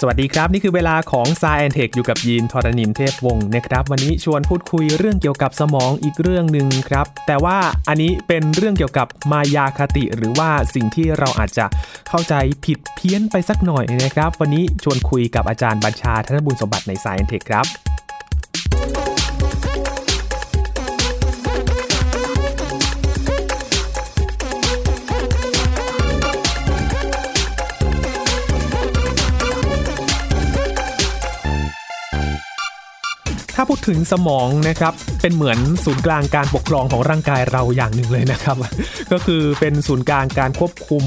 สวัสดีครับ นี่คือเวลาของ s ายแอนเทคอยู่กับยีนทรณินเทพวงศ์นะครับ วันนี้ชวนพูดคุยเรื่องเกี่ยวกับสมองอีกเรื่องหนึ่งครับ แต่ว่าอันนี้เป็นเรื่องเกี่ยวกับมายาคติ หรือว่าสิ่งที่เราอาจจะเข้าใจผิดเพี้ยนไปสักหน่อยนะครับ วันนี้ชวนคุยกับอาจารย์บัญชาธนบุญสมบัติใน s ายแอนเทคครับ ถึงสมองนะครับเป็นเหมือนศูนย์กลางการปกครองของร่างกายเราอย่างหนึ่งเลยนะครับ ก็คือเป็นศูนย์กลางการควบคุม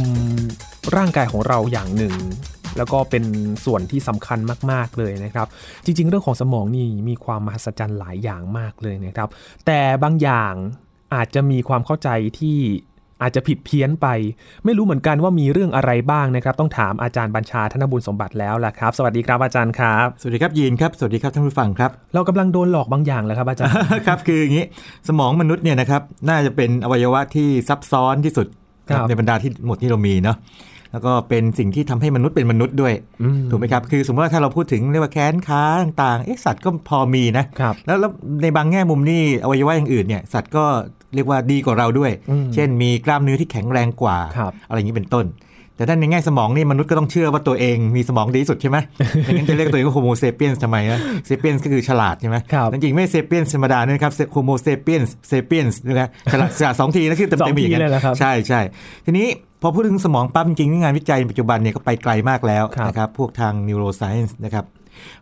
ร่างกายของเราอย่างหนึ่ง แล้วก็เป็นส่วนที่สำคัญมาก ๆเลยนะครับ จริง ๆ เรื่องของสมองนี่มีความมหัศจรรย์หลายอย่างมากเลยนะครับ แต่บางอย่างอาจจะมีความเข้าใจที่ อาจจะผิดเพี้ยนไป ไม่รู้เหมือนกันว่ามีเรื่องอะไรบ้างนะครับ ต้องถามอาจารย์บัญชาธนบุญสมบัติแล้วล่ะครับ สวัสดีครับอาจารย์ครับ สวัสดีครับยีนครับ สวัสดีครับท่านผู้ฟังครับ เรากำลังโดนหลอกบางอย่างแล้วครับอาจารย์ ครับ คืออย่างนี้ สมองมนุษย์เนี่ยนะครับ น่าจะเป็นอวัยวะที่ซับซ้อนที่สุดครับในบรรดาที่หมดที่เรามีเนาะ แล้วก็เป็นสิ่งที่ทำให้มนุษย์เป็นมนุษย์ด้วยอืมถูกไหมครับ คือสมมติว่าถ้าเราพูดถึงเรียกว่าแขนขาต่างๆเอ๊ะสัตว์ก็พอมีนะครับแล้วแล้วในบางแง่มุมนี่อวัยวะอย่างอื่นเนี่ยสัตว์ก็เรียกว่าดีกว่าเราด้วยอืมเช่น มีกล้ามเนื้อที่แข็งแรงกว่าครับอะไรอย่างนี้เป็นต้น แต่ด้านในแง่สมองนี่มนุษย์ก็ต้องเชื่อว่าตัวเองมีสมองดีที่สุดใช่ไหมไม่งั้นจะเรียกตัวเองว่าโฮโมเซเปียนทำไมนะเซเปียนก็คือฉลาดใช่ไหมครับจริงๆไม่เซเปียนธรรมดาเนี่ยนะครับโฮโมเซเปียนเซเปียนนะครับฉลาดฉลาดสองทีนะคือเต็มสองเต็มอย่างทีเลยเหรอครับใช่ใช่ทีนี้ พอพูดถึงสมองปั๊บจริงๆงานวิจัยในปัจจุบันเนี่ยก็ไปไกลมากแล้วครับนะครับพวกทาง neuroscience นะครับ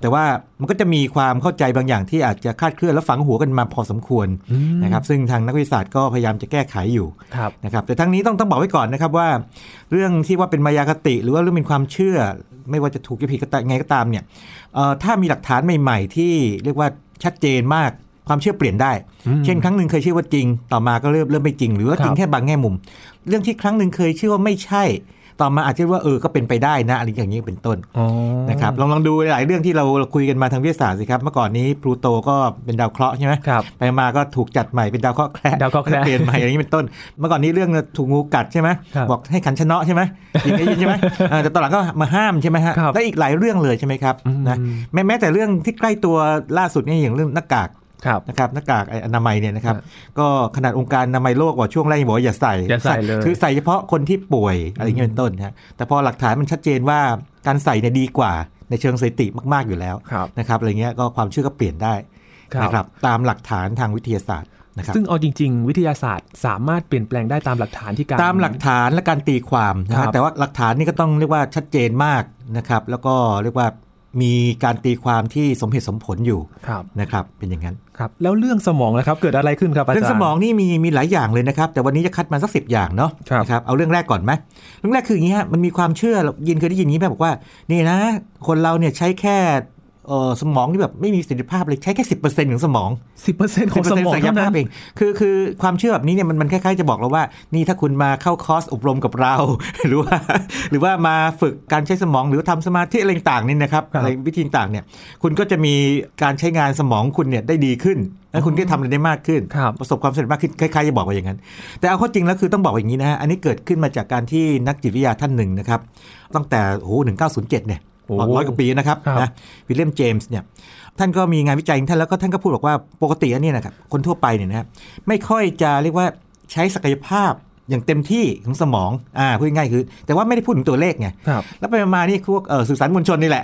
แต่ว่ามันก็จะมีความเข้าใจบางอย่างที่อาจจะคลาดเคลื่อนและฝังหัวกันมาพอสมควรอืมนะครับซึ่งทางนักวิทยาศาสตร์ก็พยายามจะแก้ไขอยู่ครับนะครับแต่ทั้งนี้ต้องต้องบอกไว้ก่อนนะครับว่า เรื่องที่ว่าเป็นมายาคติ หรือว่าเรื่องเป็นความเชื่อ ไม่ว่าจะถูกหรือผิดก็ตามไงก็ตามเนี่ยเอ่อถ้ามีหลักฐานใหม่ ๆ ที่เรียกว่าชัดเจนมาก ความเชื่อเปลี่ยนได้อืมเช่นครั้งหนึ่งเคยเชื่อว่าจริง ต่อมาก็เริ่มเริ่มไม่จริง หรือว่าจริคงรับแค่บางแง่มุม เรื่องที่ครั้งหนึ่งเคยเชื่อว่าไม่ใช่ ต่อมาอาจจะว่าเออก็เป็นไปได้นะอะไรอย่างนี้เป็นต้นอ๋อนะครับลองลองดูหลายเรื่องที่เราคุยกันมาทางวิทยาศาสตร์สิครับเมื่อก่อนนี้พลูโตก็เป็นดาวเคราะห์ใช่ไหมครับไปมาก็ถูกจัดใหม่เป็นดาวเคราะห์แคระดาวเคราะห์แคระเปลี่ยนใหม่อย่างนี้เป็นต้น เมื่อก่อนนี้เรื่องถูกงูกัดใช่ไหมครับบอกให้ขันชะเนาะใช่ไหมยิงได้ยินใช่ไหมเออแต่ตอนหลังก็มาห้ามใช่ไหมฮะครับและอีกหลายเรื่องเลยใช่ไหมครับอืมนะแม้แม้แต่เรื่องที่ใกล้ตัวล่าสุดเนี่ยอย่างเรื่องหน้ากากครับ นะครับหน้ากากอนามัยเนี่ยนะครับครับก็ขนาดองค์การอนามัยโลกบอกช่วงแรกยังบอกว่าอย่าใส่อย่าใส่เลยคือใส่เฉพาะคนที่ป่วยอะไรอย่างเงี้ยเป็นต้นนะฮะแต่พอหลักฐานมันชัดเจนว่าการใส่เนี่ยดีกว่าในเชิงสถิติมาก ๆ อยู่แล้วครับนะครับอะไรเงี้ยก็ความเชื่อก็เปลี่ยนได้ครับนะครับตามหลักฐานทางวิทยาศาสตร์นะครับซึ่งเอาจริง ๆ วิทยาศาสตร์สามารถเปลี่ยนแปลงได้ตามหลักฐานที่การตามหลักฐานและการตีความนะครัฮะบแต่ว่าหลักฐานนี่ก็ต้องเรียกว่าชัดเจนมากนะครับแล้วก็เรียกว่า มีการตีความที่สมเหตุสมผลอยู่ครับนะครับเป็นอย่างนั้นครับแล้วเรื่องสมองนะครับเกิดอะไรขึ้นครับอาจารย์เรื่องสมองนี่มีมีหลายอย่างเลยนะครับ แต่วันนี้จะคัดมาสักสิบอย่างเนาะครับนะครับเอาเรื่องแรกก่อนไหมเรื่องแรกคืออย่างนี้ฮะมันมีความเชื่อยินเคยได้ยินอย่างนี้ไหมบอกว่า นี่นะ คนเราเนี่ยใช้แค่เอ่อสมองที่แบบไม่มีประสิทธิภาพเลยใช้แค่สิบเปอร์เซ็นต์ของสมองสิบเปอร์เซ็นต์ของสมองศักยภาพเท่านั้นเองคือคือความเชื่อแบบนี้เนี่ยมันมันคล้ายๆจะบอกเราว่า นี่ถ้าคุณมาเข้าคอร์สอบรมกับเรา หรือว่า หรือว่ามาฝึกการใช้สมองหรือทำสมาธิอะไรต่างๆนี่นะครับครับอะไรวิธีต่างๆเนี่ย คุณก็จะมีการใช้งานสมองคุณเนี่ยได้ดีขึ้นและคุณก็ทำอะไรได้มากขึ้นครับประสบความสำเร็จมากขึ้นคล้ายๆจะบอกว่าอย่างนั้น แต่เอาเข้าจริงแล้วคือต้องบอกอย่างนี้นะฮะอันนี้เกิดขึ้นมาจากการที่นักจิตวิทยาท่านหนึ่งนะครับตั้งแต่โอ้โห1907เนี่ยโอ้ ร้อยกว่าปีนะครับครับนะวิลเลียมเจมส์เนี่ยท่านก็มีงานวิจัยของท่านแล้วก็ท่านก็พูดบอกว่าปกติแล้วเนี่ยนะครับคนทั่วไปเนี่ยนะครับไม่ค่อยจะเรียกว่าใช้ศักยภาพ อย่างเต็มที่ของสมองอ่าพูดง่ายๆคือ แต่ว่าไม่ได้พูดถึงตัวเลขไงครับแล้วไปมาๆนี่พวกเอ่อสื่อสารมวลชนนี่แหละ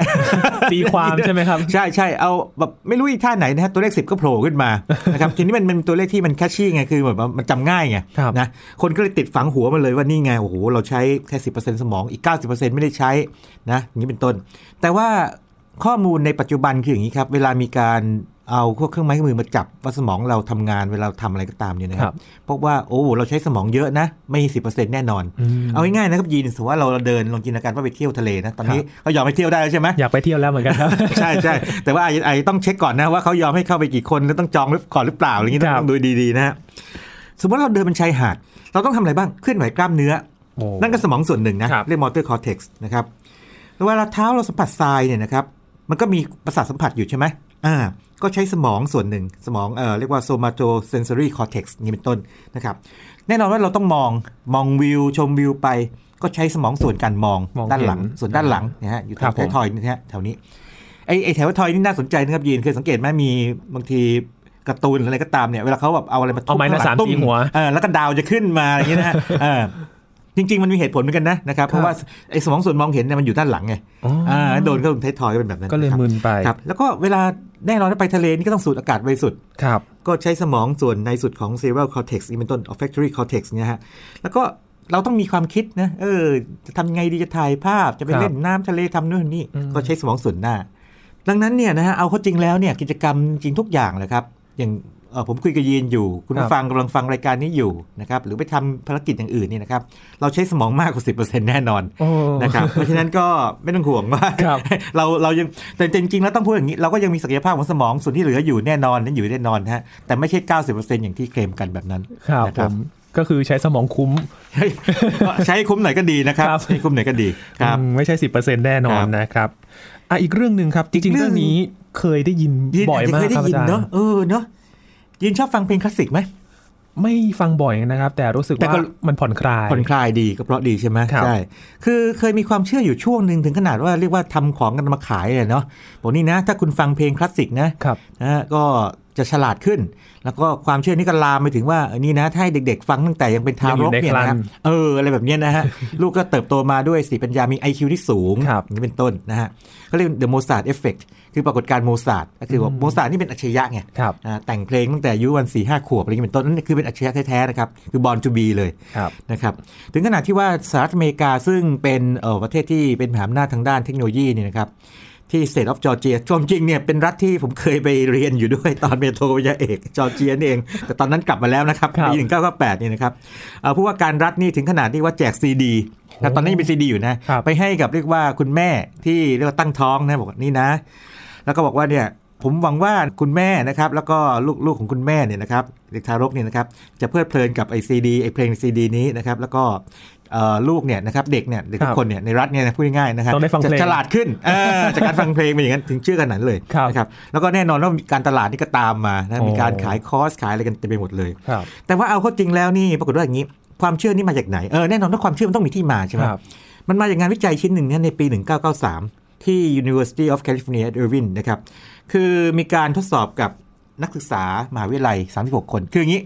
ตีความใช่ไหมครับ ใช่ใช่เอาแบบไม่รู้อีท่าไหนนะฮะตัวเลขสิบก็โผล่ขึ้นมานะครับทีนี้มันมันตัวเลขที่มัน catchy ไงคือแบบว่ามันจำง่ายไงครับนะคนก็เลยติดฝังหัวมาเลยว่านี่ไงโอ้โหเราใช้แค่สิสมองอีก 90%ไม่ได้ใช้นะอย่างนี้เป็นต้น แต่ว่าข้อมูลในปัจจุบันคืออย่างนี้ครับ เวลามีการ เอาพวกเครื่องไม้เครื่องมือมาจับว่าสมองเราทำงานเวลาเราทำอะไรก็ตามเนี่ยนะคครัรับบพบว่าโอ้เราใช้สมองเยอะนะ ไม่สิบเปอร์เซ็นต์แน่นอนอืมเอาง่ายๆนะครับยีนสมมติว่าเราเดินลองจินตนาการว่าไปเที่ยวทะเลนะตอนนี้เรายอมไปเที่ยวได้แล้วใช่ไหมอยากไปเที่ยวแล้วเหมือนกันครับใช่ใช่แต่ว่าไอ้ไอ้ต้องเช็คก่อนนะว่าเขายอมให้เข้าไปกี่คนแล้วต้องจองหรือก่อนหรือเปล่าอะไรอย่างนี้ต้อคงรับต้องดูดีๆนะฮะสมมติเราเดินบนชายหาด เราต้องทำอะไรบ้างเคลื่อนไหวกล้ามเนื้อโอ้นั่นก็สมองส่วนหนึ่งนะครับเรียก motor cortex นะครับแล้วเวลาเท้าเราสัมผัสทรายเนี่ยนะครับมันก็มีประสาทสัมผัสอยู่ใช่ไหม อ่าก็ใช้สมองส่วนหนึ่งสมองเอ่อเรียกว่า somatosensory cortex นี่เป็นต้นนะครับแน่นอนว่าเราต้องมองมองวิวชมวิวไป ก็ก็ใช้สมองส่วนการมองมองด้านหลัง เห็นส่วนด้านหลังนะฮะอยู่ทางครับงผม ท้ายทอยนี่นะฮะแถวนี้ไอ้ไอ้แถวทอยนี่น่าสนใจนะครับยีนเคยสังเกตไหมมีบางทีการ์ตูนหรืออะไรก็ตามเนี่ยเวลาเขาแบบเอาอะไรมาทุบเอาไม้หน้าข้งสามตุ้ตีหัว เออแล้วก็ดาวจะขึ้นมาอย่างนี้นะฮะเออจริง ๆ มันมีเหตุผลเหมือนกันนะนะครับเพราะว่าไอ้สมองส่วนมองเห็นเนี่ยมันอยู่ด้านหลังไงอ๋อออ่าโดนเข้าตรงท้ายทอยก็เป็นแบบนั้นก็เลยนะครับ มึนไป ครับแล้วก็เวลา แน่นอนถ้าไปทะเลนี่ก็ต้องสูดอากาศบริสุทธิ์ครับ ก็ใช้สมองส่วนในสุดของ cerebral cortex นี่เป็นต้น olfactory cortex เนี่ยฮะ แล้วก็เราต้องมีความคิดนะ เออ จะทำยังไงดีจะถ่ายภาพ จะไปครับเล่นน้ำทะเลทำนู่นนี่อืมก็ใช้สมองส่วนหน้า ดังนั้นเนี่ยนะฮะ เอาเข้าจริงแล้วเนี่ยกิจกรรมจริงทุกอย่างเลยครับ อย่างเอ่อ ผมคุยกับยีนอยู่ คุณผู้ฟังกำลังฟังรายการนี้อยู่นะครับหรือไปทำภารกิจอย่างอื่นนี่นะครับเราใช้สมองมากกว่า10%แน่นอนโอ้นะครับเพราะฉะนั้นก็ไม่ต้องห่วงว่าครับเราเรายังแต่จริงๆแล้วต้องพูดอย่างนี้เราก็ยังมีศักยภาพของสมองส่วนที่เหลืออยู่แน่นอนนั้นอยู่แน่นอนนะฮะแต่ไม่ใช่ 90%อย่างที่เคลมกันแบบนั้นครับนะผมก็คือใช้สมองคุ้ม ใช้ใช้คุ้มไหนก็ดีนะครับครับใช้คุ้มไหนก็ดีครับอืมไม่ใช่สิบเปอร์เซ็นแน่นอนครับนะครับอะอีกเรื่องหนึ่งครับ จริงๆเรื่เรื่อองงนี้เคยได้ยินยินบ่อยอาจจะมากเคยได้ครับยินอาจารย์เนาะเออเนาะ ยินชอบฟังเพลงคลาสสิกไหมไม่ฟังบ่อยนะครับ แต่รู้สึกแต่ว่าก็มันผ่อนคลายผ่อนคลายดีก็เพราะดีใช่ไหมครับใช่คือเคยมีความเชื่ออยู่ช่วงหนึ่งถึงขนาดว่าเรียกว่าทำของกันมาขายเลยเนาะบอกนี่นะ ถ้าคุณฟังเพลงคลาสสิกนะครับนะฮะก็ จะฉลาดขึ้น แล้วก็ความเชื่อนี้ก็ลามไปถึงว่าเออนี่นะถ้าให้เด็ก ๆ ฟังตั้งแต่ยังเป็นทารกเนี่ยนะครับเอออะไรแบบเนี้ยนะฮะ ลูกก็เติบโตมาด้วยสติปัญญามี IQ ที่สูงครับอย่างนี้เป็นต้นนะฮะเขาเรียก the Mozart effect คือปรากฏการณ์โมซาร์ทก็คือว่าโมซาร์ทนี่เป็นอัจฉริยะไงครับอ่าแต่งเพลงตั้งแต่อายุวันสี่ห้าขวบอะไรอย่างนี้เป็นต้นนั่นคือเป็นอัจฉริยะแท้ๆนะครับ คือ born to be เลยครับนะครับถึงขนาดที่ว่าสหรัฐอเมริกาซึ่งเป็นเอ่อประเทศที่เป็นมหาอำนาจทางด้านเทคโนโลยีเนี่ยนะครับ ที่ State of Georgia จริงๆเนี่ยเป็นรัฐที่ผมเคยไปเรียนอยู่ด้วยตอนเมโทรวิทยาเอกจอร์เจียนี่เอง แต่ตอนนั้นกลับมาแล้วนะครับครับปี1998เนี่ยนะครับเอ่อผู้ว่าการรัฐนี่ถึงขนาดที่ว่าแจกซีดีนะตอนนั้นยังเป็นซีดีอยู่นะครับไปให้กับเรียกว่าคุณแม่ที่เรียกว่าตั้งท้องนะบอกว่านี่นะ แล้วก็บอกว่าเนี่ยผมหวังว่าคุณแม่นะครับ แล้วก็ลูกลูกของคุณแม่เนี่ยนะครับเด็กทารกเนี่ยนะครับจะเพลิดเพลินกับไอซีดีไอเพลงซีดีนี้นะครับแล้วก็เอ่อ ลูกเนี่ยนะครับเด็กเนี่ยเด็กทุกคนครับเนี่ยในรัฐเนี่ยนะพูดง่ายๆนะครับต้องได้ฟังเพลงจะฉลาดขึ้นเออจากการฟังเพลงเป็นอย่างนั้นเชื่อกันถึงนั้นเลยครับนะครับแล้วก็แน่นอนว่าการตลาดนี่ก็ตามมานะโอ้มีการขายคอร์สขายอะไรกันเต็มไปหมดเลยครับแต่ว่าเอาเข้าจริงแล้วนี่ปรากฏว่าอย่างนี้ ความเชื่อนี่มาจากไหนเออแน่นอนว่าความเชื่อมันต้องมีที่มาใช่ไหมครับมันมาจากงานวิจัยชิ้นหนึ่งเนี่ยในปี 1993 ที่ University of California at Irvine นะครับคือมีการทดสอบกับ นักศึกษามหาวิทยาลัย 36 คน คืออย่างนี้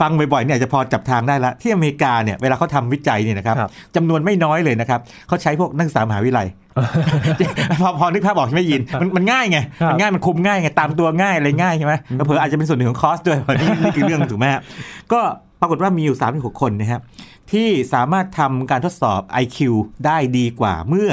ฟังบ่อยๆเนี่ยอาจจะพอจับทางได้ละที่อเมริกาเนี่ยเวลาเขาทำวิจัยเนี่ยนะครับครับจำนวนไม่น้อยเลยนะครับเขาใช้พวกนักศึกษามหาวิทยาลัยพอพอนึกภาพออกใช่ไหมยินมันมันง่ายไงครับมันง่ายมันคุมง่ายไงตามตัวง่ายอะไรง่ายใช่ไหมแล้วเผื่ออาจจะเป็นส่วนหนึ่งของคอร์สด้วยนี่นี่คือเรื่องถูกไหมฮะก็ปรากฏว่ามีอยู่ 36 คนนะครับที่สามารถทำการทดสอบ IQ ได้ดีกว่าเมื่อ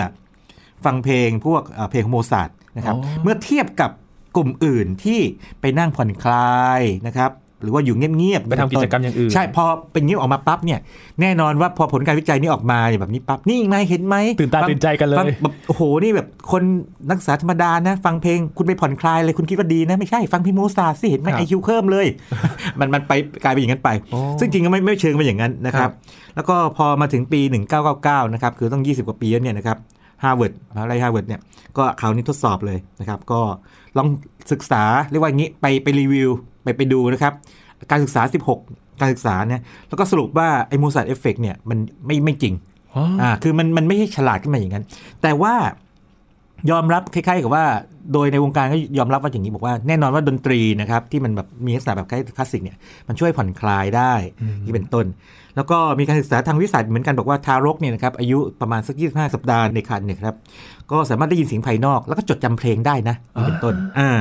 ฟังเพลงพวกเอ่อเพลงของโมซาร์ทนะครับอ๋อเมื่อเทียบกับ กลุ่มอื่นที่ไปนั่งผ่อนคลายนะครับหรือว่าอยู่เงียบๆไปทำกิจกรรมอย่างอื่น ใช่ พอเป็นอย่างนี้ออกมาปั๊บเนี่ยแน่นอนว่าพอผลการวิจัยนี้ออกมาเนี่ยแบบนี้ปั๊บนี่ไงเห็นไหมตื่นตาฟังตื่นใจกันเลยฟังแบบโอ้โหนี่แบบคนนักศึกษาธรรมดานะ ฟังเพลงคุณไปผ่อนคลายเลยคุณคิดว่าดีนะไม่ใช่ฟังพี่โมซาร์ทสิเห็นไหมครับไอคิวเพิ่มเลย มันมันไปกลายเป็นอย่างนั้นไปโอ้ซึ่งจริงก็ไม่ไม่เชิงเป็นอย่างนั้นนะครับครับแล้วก็พอมาถึงปี 1999 นะครับคือต้อง 20 กว่าปีแล้วเนี่ยนะครับฮาร์วาร์ดมหาวิทยาลัยฮาร์วาร์ดเนี่ยก็คราวนี้ทดสอบเลยนะครับก็ ลองศึกษาเรียกว่าอย่างนี้ไปไปรีวิวไปไปดูนะครับ การศึกษา 16 การศึกษาเนี่ยแล้วก็สรุปว่าไอ้ Mozart effect เนี่ยมันไม่ไม่จริงอ๋อออ่าคือมันมันไม่ใช่ฉลาดขึ้นมาอย่างนั้น แต่ว่ายอมรับคล้ายๆกับว่า โดยในวงการก็ยอมรับว่าอย่างนี้บอกว่าแน่นอนว่าดนตรีนะครับที่มันแบบมีลักษณะแบบคลาสสิกเนี่ยมันช่วยผ่อนคลายได้นี่เป็นต้น แล้วก็มีการศึกษาทางวิจัยเหมือนกันบอกว่าทารกเนี่ยนะครับอายุประมาณสัก25สัปดาห์ในครรภ์เนี่ยครับก็สามารถได้ยินเสียงภายนอก แล้วก็จดจำเพลงได้นะนี่เป็นต้นอ่า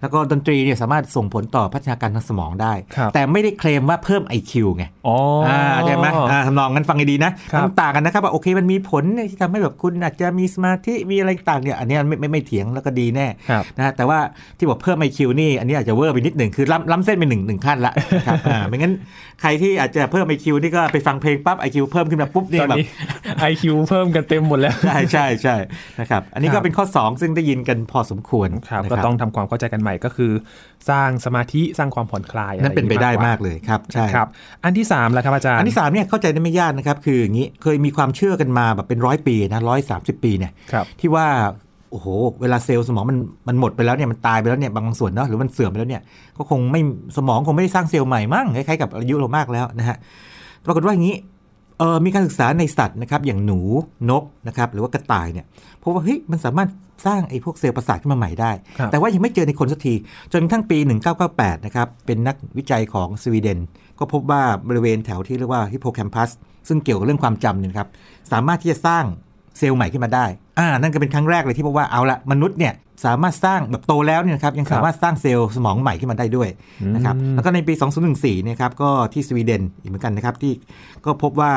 แล้วก็ดนตรีเนี่ยสามารถส่งผลต่อพัฒนาการทางสมองได้ครับแต่ไม่ได้เคลมว่าเพิ่ม IQ ไงอ๋อออ่าใช่ไหมอ่าทำนองนั้นฟังให้ดีนะครับมันต่างกันนะครับว่าโอเคมันมีผลที่ทำให้แบบคุณอาจจะมีสมาธิมีอะไรต่างเนี่ยอันเนี้ยไม่ไม่ไม่เถียงแล้วก็ดีแน่ครับนะฮะแต่ว่าที่บอกเพิ่ม IQ นี่อันนี้อาจจะเวอร์ไปนิดหนึ่งคือล้ำล้ำเส้นไปหนึ่งหนึ่งขั้นละนะครับอ่าไม่งั้นใครที่อาจจะเพิ่ม IQ นี่ก็ไปฟังเพลงปั๊บ IQ เพิ่มขึ้นมาปุ๊บนี่ตอนแบบนี้ IQ เพิ่มกันเต็มหมดแล้ว ใช่ใช่ใช่นะครับอันนี้ครัก็บเป็นข้อ 2 ซึ่งได้ยินกันพอสมควรครับนะก็ต้องทำความเข้าใจกันใหม่ก็คือ สร้างสมาธิสร้างความผ่อนคลายอะรนั่นเป็นไปได้อย่งมากเลยครับใช่ครับอันที่3ามแล้วครับอาจารย์อันที่สามเนี่ยเข้าใจได้ไม่ยากนะครับคืออย่างนี้เคยมีความเชื่อกันมาแบบเป็นร้อยปีนะร้อยสามสิบปีเนี่ยครับที่ว่า โอ้โห เวลาเซลล์สมองมันมันหมดไปแล้วเนี่ยมันตายไปแล้วเนี่ยบางส่วนเนาะหรือมันเสื่อมไปแล้วเนี่ยก็คงไม่สมองคงไม่ได้สร้างเซลล์ใหม่มั้งคล้ายๆกับอายุเรามากแล้วนะฮะปรากฏว่าอย่างนี้เออมีการศึกษาในสัตว์นะครับอย่างหนูนกนะครับหรือว่ากระต่ายเนี่ยเพราะว่าเฮ้ยมันสามารถสร้างไอ้พวกเซลล์ประสาทขึ้นมาใหม่ได้ครับแต่ว่ายังไม่เจอในคนสักที จนกระทั่งปี 1998 นะครับ เป็นนักวิจัยของสวีเดน ก็พบว่าบริเวณแถวที่เรียกว่าฮิปโปแคมปัสซึ่งเกี่ยวกับเรื่องความจำเนี่ยนะครับ สามารถที่จะสร้าง เซลล์ใหม่ขึ้นมาได้ อ่า นั่นก็เป็นครั้งแรกเลยที่พบว่าเอาละมนุษย์เนี่ยสามารถสร้างแบบโตแล้วเนี่ยนะครับยังสามารถสร้างเซลล์สมองใหม่ขึ้นมาได้ด้วยนะครับอืมแล้วก็ในปี 2014เนี่ยครับก็ที่สวีเดนอีกเหมือนกันนะครับที่ก็พบว่า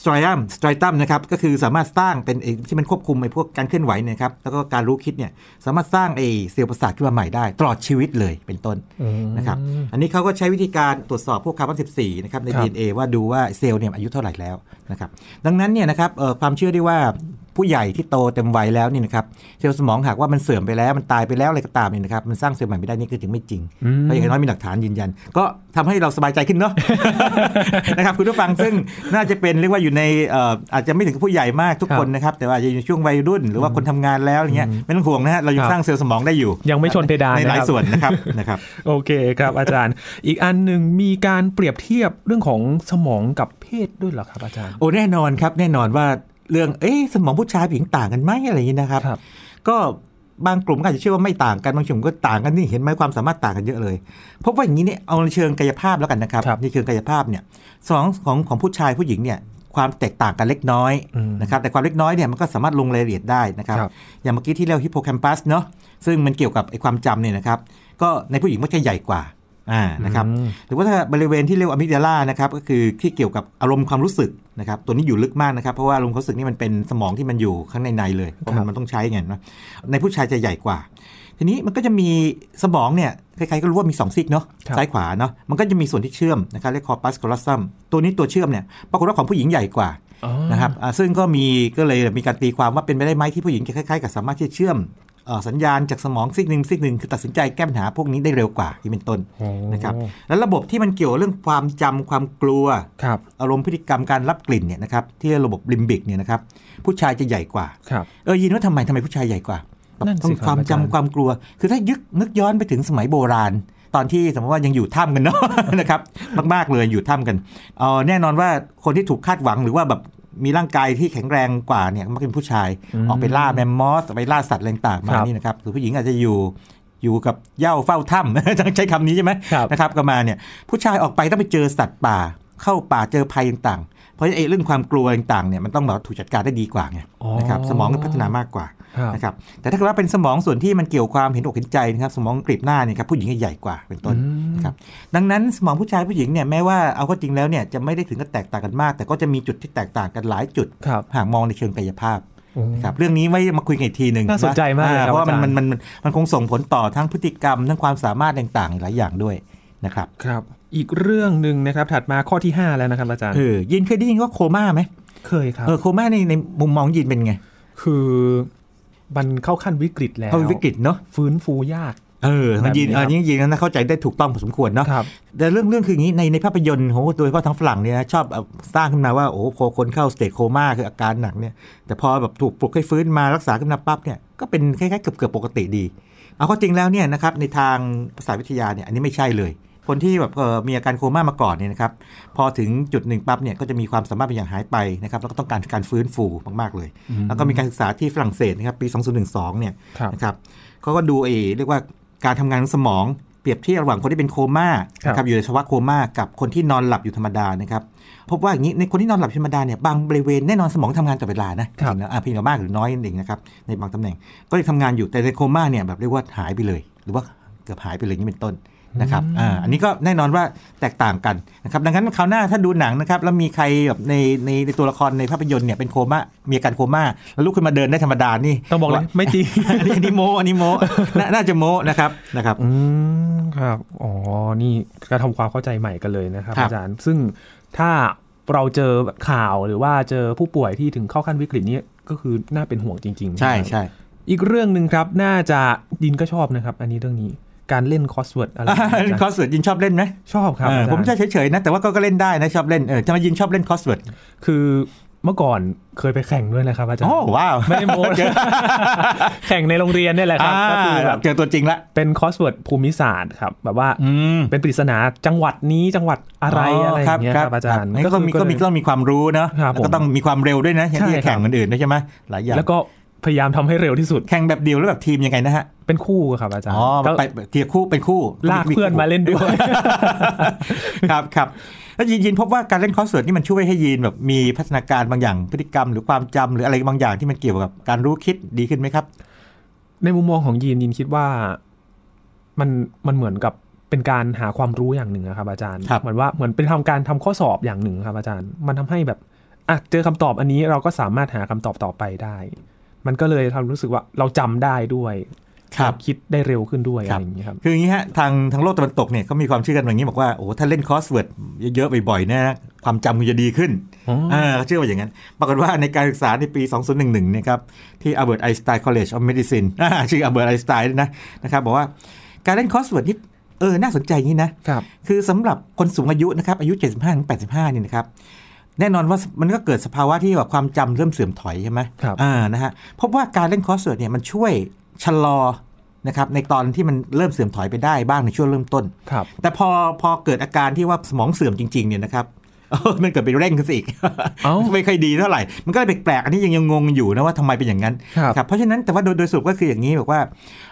striatum striatum นะครับก็คือสามารถสร้างเป็นไอ้ที่มันควบคุมไอ้พวกการเคลื่อนไหวเนี่ยครับแล้วก็การรู้คิดเนี่ยสามารถสร้างไอ้เซลล์ประสาทขึ้นมาใหม่ได้ตลอดชีวิตเลยเป็นต้นอืมนะครับอันนี้เขาก็ใช้วิธีการตรวจสอบพวกคาร์บอน14นะครับในครับ DNA ว่าดูว่าเซลล์เนี่ยอายุเท่าไหร่แล้วนะครับดังนั้นเนี่ยนะครับเอ่อความเชื่อได้ว่า ผู้ใหญ่ที่โตเต็มวัยแล้วเนี่ยนะครับเซลล์สมองหากว่ามันเสื่อมไปแล้วมันตายไปแล้วอะไรก็ตามเนี่ยนะครับมันสร้างเซลล์ใหม่ไม่ได้นี่คือถึงไม่จริงอืมเพราะอย่างน้อยมีหลักฐานยืนยัน ก็ทำให้เราสบายใจขึ้นเนาะนะครับคุณผู้ฟังซึ่งน่าจะเป็นเรียกว่าอยู่ในเอ่ออาจจะไม่ถึงกับผู้ใหญ่มากทุกคนนะครับแต่ว่าอาจจะอยู่ในช่วงวัยรุ่น หรือว่าคนทำงานแล้วอย่างเงี้ยไม่ต้องห่วงนะฮะเรายังครับสร้างเซลล์สมองได้อยู่ ยังไม่ชนเพดานในหลายนะครับส่วนนะครับนะครับโอเคครับอาจารย์ อีกอันหนึ่งมีการเปรียบเทียบเรื่องของสมองกับเพศด้วยเหรอครับอาจารย์โอ้แน่นอนครับแน่นอนว่า เรื่องเอ๊ะสมองผู้ชายผู้หญิงต่างกันไหมอะไรอย่างนี้นะครับครับก็บางกลุ่มก็อาจจะเชื่อว่าไม่ต่างกันบางกลุ่มก็ต่างกันนี่เห็นไหมความสามารถต่างกันเยอะเลยพบว่าอย่างนี้เนี่ยเอาในเชิงกายภาพแล้วกันนะครับครับในเชิงกายภาพเนี่ยสมองของของผู้ชายผู้หญิงเนี่ยความแตกต่างกันเล็กน้อยอืมนะครับแต่ความเล็กน้อยเนี่ยมันก็สามารถลงรายละเอียดได้นะครับครับอย่างเมื่อกี้ที่เรียกฮิปโปแคมปัสเนาะซึ่งมันเกี่ยวกับไอ้ความจำเนี่ยนะครับก็ในผู้หญิงมันจะใหญ่กว่า อ่านะครับอืมหรือว่าถ้าบริเวณที่เรียกว่าอะมิกดาลานะครับก็คือที่เกี่ยวกับอารมณ์ความรู้สึกนะครับตัวนี้อยู่ลึกมากนะครับเพราะว่าอารมณ์ความรู้สึกนี่มันเป็นสมองที่มันอยู่ข้างในในเลยเพราะครัมันบมันต้องใช้ไงนะในผู้ชายจะใหญ่กว่า ทีนี้มันก็จะมีสมองเนี่ยใครๆก็รู้ว่ามี 2 ซีกเนาะครับซ้ายขวาเนาะมันก็จะมีส่วนที่เชื่อมนะครับเรียกคอปัสคอลัสซัมตัวนี้ตัวเชื่อมเนี่ยปรากฏว่าของผู้หญิงใหญ่กว่าอ๋อนะครับอ่าซึ่งก็มีก็เลยมีการตีความว่าเป็นไปได้ไหมที่ผู้หญิงจะคล้ายๆกับสามารถที่จะเชื่อมเอ่อ สัญญาณจากสมองซีกหนึ่งซีกหนึ่งคือตัดสินใจแก้ปัญหาพวกนี้ได้เร็วกว่าที่เป็นต้นโอ้นะครับแล้วระบบที่มันเกี่ยวเรื่องความจำความกลัวครับอารมณ์พฤติกรรมการรับกลิ่นเนี่ยนะครับที่ระบบลิมบิกเนี่ยนะครับผู้ชายจะใหญ่กว่าครับเออยินว่าทำไมทำไมผู้ชายใหญ่กว่านั่นสิต้องครับความอาจารย์จำความกลัว คือถ้ายึกนึกย้อนไปถึงสมัยโบราณตอนที่สมมติว่ายังอยู่ถ้ำกันเนาะนะครับมาก ๆ เลยอยู่ถ้ำกันเออแน่นอนว่าคนที่ถูกคาดหวังหรือว่าแบบ มีร่างกายที่แข็งแรงกว่าเนี่ยมักเป็นผู้ชาย ออกไปล่าแมมมอสไปล่าสัตว์อะไรต่างๆมาครับนี่นะครับหรือผู้หญิงอาจจะอยู่อยู่กับเหย้าเฝ้าถ้ำต้องใช้คำนี้ใช่ไหมครับนะครับก็มาเนี่ยผู้ชายออกไปต้องไปเจอสัตว์ป่า เข้าป่าเจอภัยต่างๆเพราะไอ้เรื่องความกลัวต่างๆเนี่ยมันต้องแบบถูกจัดการได้ดีกว่าไงอ๋อนะครับสมองก็พัฒนามากกว่าครับนะครับแต่ถ้าเกิดว่าเป็นสมองส่วนที่มันเกี่ยวความเห็นอกเห็นใจนะครับสมองกรีบหน้าเนี่ยครับผู้หญิงจะใหญ่กว่าเป็นต้นอืมนะ ครับดังนั้นสมองผู้ชายผู้หญิงเนี่ยแม้ว่าเอาเข้าจริงแล้วเนี่ยจะไม่ได้ถึงกับแตกต่างกันมาก แต่ก็จะมีจุดที่แตกต่างกันหลายจุดครับหากมองในเชิงกายภาพโอ้ครับเรื่องนี้ไว้มาคุยกันอีกทีหนึ่งน่าสนใจมากเลยครับอ่เพราะว่ามันอาจารย์มันมันมันคงส่งผลต่อทั้งพฤติกรรมทั้งความสามารถต่างๆ หลายอย่างด้วยนะครับครับ อีกเรื่องหนึ่งนะครับถัดมาข้อที่ 5 แล้วนะครับอาจารย์เออยินเคยได้ยินว่าโคม่าไหมเคยครับเออโคม่าในในมุมมองยินเป็นไง คือมันเข้าขั้นวิกฤตแล้วเขาวิกฤตเนาะฟื้นฟูยาก เออมันยินแบบนี้เออยินยินนะเข้าใจได้ถูกต้องพอสมควรเนาะครับแต่เรื่องเรื่องคืออย่างนี้ในในภาพยนตร์โหโดยเฉพาะทางฝรั่งเนี่ยนะชอบเอาสร้างขึ้นมาว่าโอ้โหคนเข้าสเตจโคม่าคืออาการหนักเนี่ยแต่พอแบบถูกปลุกให้ฟื้นมารักษาขึ้นมาปั๊บเนี่ยก็เป็นคล้ายๆเกือบเกือบปกติดี เอาเข้าจริงแล้วเนี่ยนะครับในทางภาษาวิทยาเนี่ยอันนี้ไม่ใช่เลยคนที่แบบเอ่อมีอาการโคม่ามาก่อนเนี่ยนะครับพอถึงจุดหนึ่งปั๊บเนี่ยก็จะมีความสามารถเป็นอย่างหายไปนะครับแล้วก็ต้องการการฟื้นฟูมากๆเลย แล้วก็มีการศึกษาที่ฝรั่งเศสนะครับปี 2012 เนี่ยครับนะครับเขาก็ดูเอเรียกว่า การทำงานของสมองเปรียบเทียบระหว่างคนที่เป็นโคม่าครับนะครับอยู่ในภาวะโคม่ากับคนที่นอนหลับอยู่ธรรมดานะครับพบว่าอย่างนี้ในคนที่นอนหลับธรรมดาเนี่ยบางบริเวณแน่นอนสมองทำงานตลอดเวลานะครับจริงๆแล้วอะเพียงแต่มากหรือน้อยนั่นเองนะครับในบางตำแหน่งก็เลยทำงานอยู่แต่ในโคม่าเนี่ยแบบเรียกว่าหายไปเลย หรือว่าเกือบหายไปเลยนี่เป็นต้น นะครับอ่าอันนี้ก็แน่นอนว่าแตกต่างกันนะครับดังนั้นคราวหน้าถ้าดูหนังนะครับแล้วมีใครแบบในในในตัวละครในภาพยนตร์เนี่ยเป็นโคม่ามีอาการโคม่าแล้วลุกขึ้นมาเดินได้ธรรมดานี่ต้องบอกเลยไม่จริงอันนี้อันนี้โมอันนี้โมนาน่าจะโมนะครับนะครับอืมครับอ๋อนี่ก็ทำความเข้าใจใหม่กันเลยนะครับครับ อาจารย์ซึ่งถ้าเราเจอข่าวหรือว่าเจอผู้ป่วยที่ถึงเข้าขั้นวิกฤตนี้ก็คือน่าเป็นห่วงจริง ๆ ใช่ไหมใช่อีกเรื่องหนึ่งครับน่าจะยินก็ชอบนะครับ อันนี้เรื่องนี้ การเล่น crossword อะไรเล่น crossword ยินชอบเล่นไหมชอบครับเอออาจารย์ผมจะเฉยๆนะ แต่ว่าก็ก็เล่นได้นะชอบเล่นเออจะมายินชอบเล่น crossword คือเมื่อก่อนเคยไปแข่งด้วยนะครับอาจารย์โอ้ว้าวไม่ได้โม้เจอแข่งในโรงเรียนเนี่ยแหละครับก็คือแบบเจอตัวจริงละเป็น crossword ภูมิศาสตร์ครับแบบว่าอืมเป็นปริศนาจังหวัดนี้จังหวัดอะไรอะไรอย่างเงี้ยครับอาจารย์ก็ต้องมีคือก็มีต้องมีความรู้เนอะครับแล้วก็ผมต้องมีความเร็วด้วยนะอย่างที่ใช่ครับแข่งคนอื่นด้วยใช่ไหมหลายอย่างแล้วก็ พยายามทำให้เร็วที่สุด แข่งแบบเดียวแล้วแบบทีมยังไงนะฮะ เป็นคู่ครับอาจารย์ อ๋อก็ไปเทียคู่เป็นคู่ ลากเพื่อนมาเล่นด้วย ครับครับแล้วยินยินพบว่าการเล่น crossword นี่มันช่วยให้ยินแบบมีพัฒนาการบางอย่างพฤติกรรม หรือความจำหรืออะไรบางอย่างที่มันเกี่ยวกับการรู้คิดดีขึ้นไหมครับ ในมุมมองของยินยินคิดว่ามันมันเหมือนกับเป็นการหาความรู้อย่างหนึ่งอะครับอาจารย์ครับเหมือนว่าเหมือนเป็นทำการทำข้อสอบอย่างหนึ่งครับอาจารย์ มันทำให้แบบอะเจอคำตอบอันนี้เราก็สามารถหาคำตอบต่อไปได้ มันก็เลยทำรู้สึกว่าเราจำได้ด้วยครับคิดได้เร็วขึ้นด้วยครับอะไรอย่างนี้ครับคืออย่างนี้ฮะทางทางโลกตะวันตกเนี่ยเขามีความเชื่อกันอย่างนี้บอกว่าโอ้โหถ้าเล่น crossword เยอะๆบ่อยๆเนี่ยนะความจำมันจะดีขึ้นอ๋ออ่อ่าเขาเชื่อว่าอย่างนั้น ปรากฏว่าในการศึกษาในปี 2011เนี่ยครับที่ Albert Einstein College of Medicine อ่าชื่อ Albert Einstein ด้วยนะนะครับบอกว่าการเล่น crossword นี่เออน่าสนใจอย่างนี้นะครับคือสำหรับคนสูงอายุนะครับอายุ 75ถึง85นี่นะครับ แน่นอนว่ามันก็เกิดสภาวะที่แบบความจำเริ่มเสื่อมถอยใช่ไหมครับอ่านะฮะพบว่าการเล่น crossword เนี่ยมันช่วยชะลอนะครับในตอนที่มันเริ่มเสื่อมถอยไปได้บ้างในช่วงเริ่มต้นครับแต่พอพอเกิดอาการที่ว่าสมองเสื่อมจริงๆเนี่ยนะครับเออมันเกิดไปเร่งขึ้นซะอีกเอ้าไม่ค่อยดีเท่าไหร่ มันก็เลยแปลกๆอันนี้ยังยังงงอยู่นะว่าทำไมเป็นอย่างนั้นครับครับเพราะฉะนั้นแต่ว่าโดยโดยสรุปก็คืออย่างนี้บอกว่า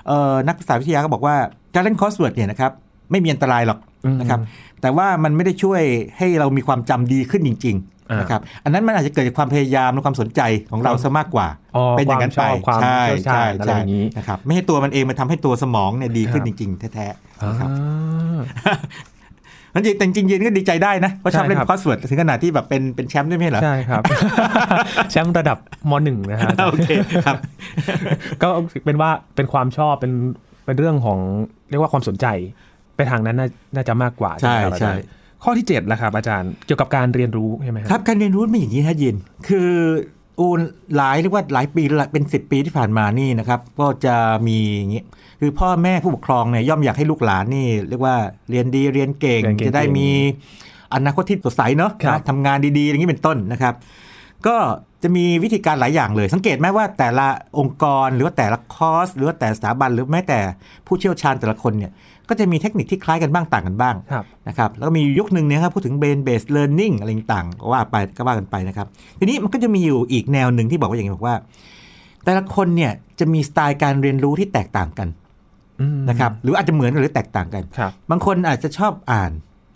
เอ่อนักประสาทวิทยาก็บอกว่าการเล่น crossword เนี่ยนะครับไม่มีอันตรายหรอกอืมนะครับแต่ว่ามันไม่ได้ช่วยให้เรามีความจำดีขึ้นจริงอ่าๆ นะครับอันนั้นมันอาจจะเกิดจากความพยายามและความสนใจของเราซะมากกว่าอ๋อเป็นอย่างนั้นไปความชอบความใช่เชี่ยวชาใช่อะไรใช่อย่างนี้นะครับไม่ให้ตัวมันเองมันทำให้ตัวสมองเนี่ยดีขึ้นครับจริง ๆ แท้ๆนะครับอ่านั่นจริงแต่จริงๆยินก็ดีใจได้นะเพราะชอบใช่เล่นครับ crossword ถึงขนาดที่แบบเป็นเป็นแชมป์ด้วยไหมเหรอใช่ครับแชมป์ระดับมหนึ่งนะฮะอาจารย์โอเคครับ ก็เป็นว่าเป็นความชอบเป็นเป็นเรื่องของเรียกว่าความสนใจไปทางนั้นน่าน่าจะมากกว่าใช่ไหมครับอาจารย์ใช่ ข้อที่7ละครับอาจารย์เกี่ยวกับการเรียนรู้ใช่ไหมครับการเรียนรู้เป็นอย่างนี้ฮะยิน คืออูหลายเรียกว่าหลายปีละเป็นสิบปีที่ผ่านมานี่นะครับ ก็จะมีอย่างนี้คือพ่อแม่ผู้ปกครองเนี่ยย่อมอยากให้ลูกหลานนี่ เรียกว่าเรียนดีเรียนเก่งเรียนเก่งจะได้มีอนาคตที่สดใสเนาะครับนะทำงานดีๆอย่างนี้เป็นต้นนะครับ ก็จะมีวิธีการหลายอย่างเลย สังเกตไหมว่าแต่ละองค์กรหรือว่าแต่ละคอร์สหรือว่าแต่สถาบันหรือแม้แต่ผู้เชี่ยวชาญแต่ละคนเนี่ย ก็จะมีเทคนิคที่คล้ายกันบ้างต่างกันบ้างครับนะครับแล้วก็มียุคหนึ่งเนี่ยครับพูดถึง brain based learning อะไรต่างๆก็ว่าไปก็ว่ากันไปนะครับทีนี้มันก็จะมีอยู่อีกแนวหนึ่งที่บอกว่าอย่างนี้บอกว่า แต่ละคนเนี่ยจะมีสไตล์การเรียนรู้ที่แตกต่างกันอืมนะครับหรืออาจจะเหมือนกันหรือแตกต่างกันครับบางคนอาจจะชอบอ่าน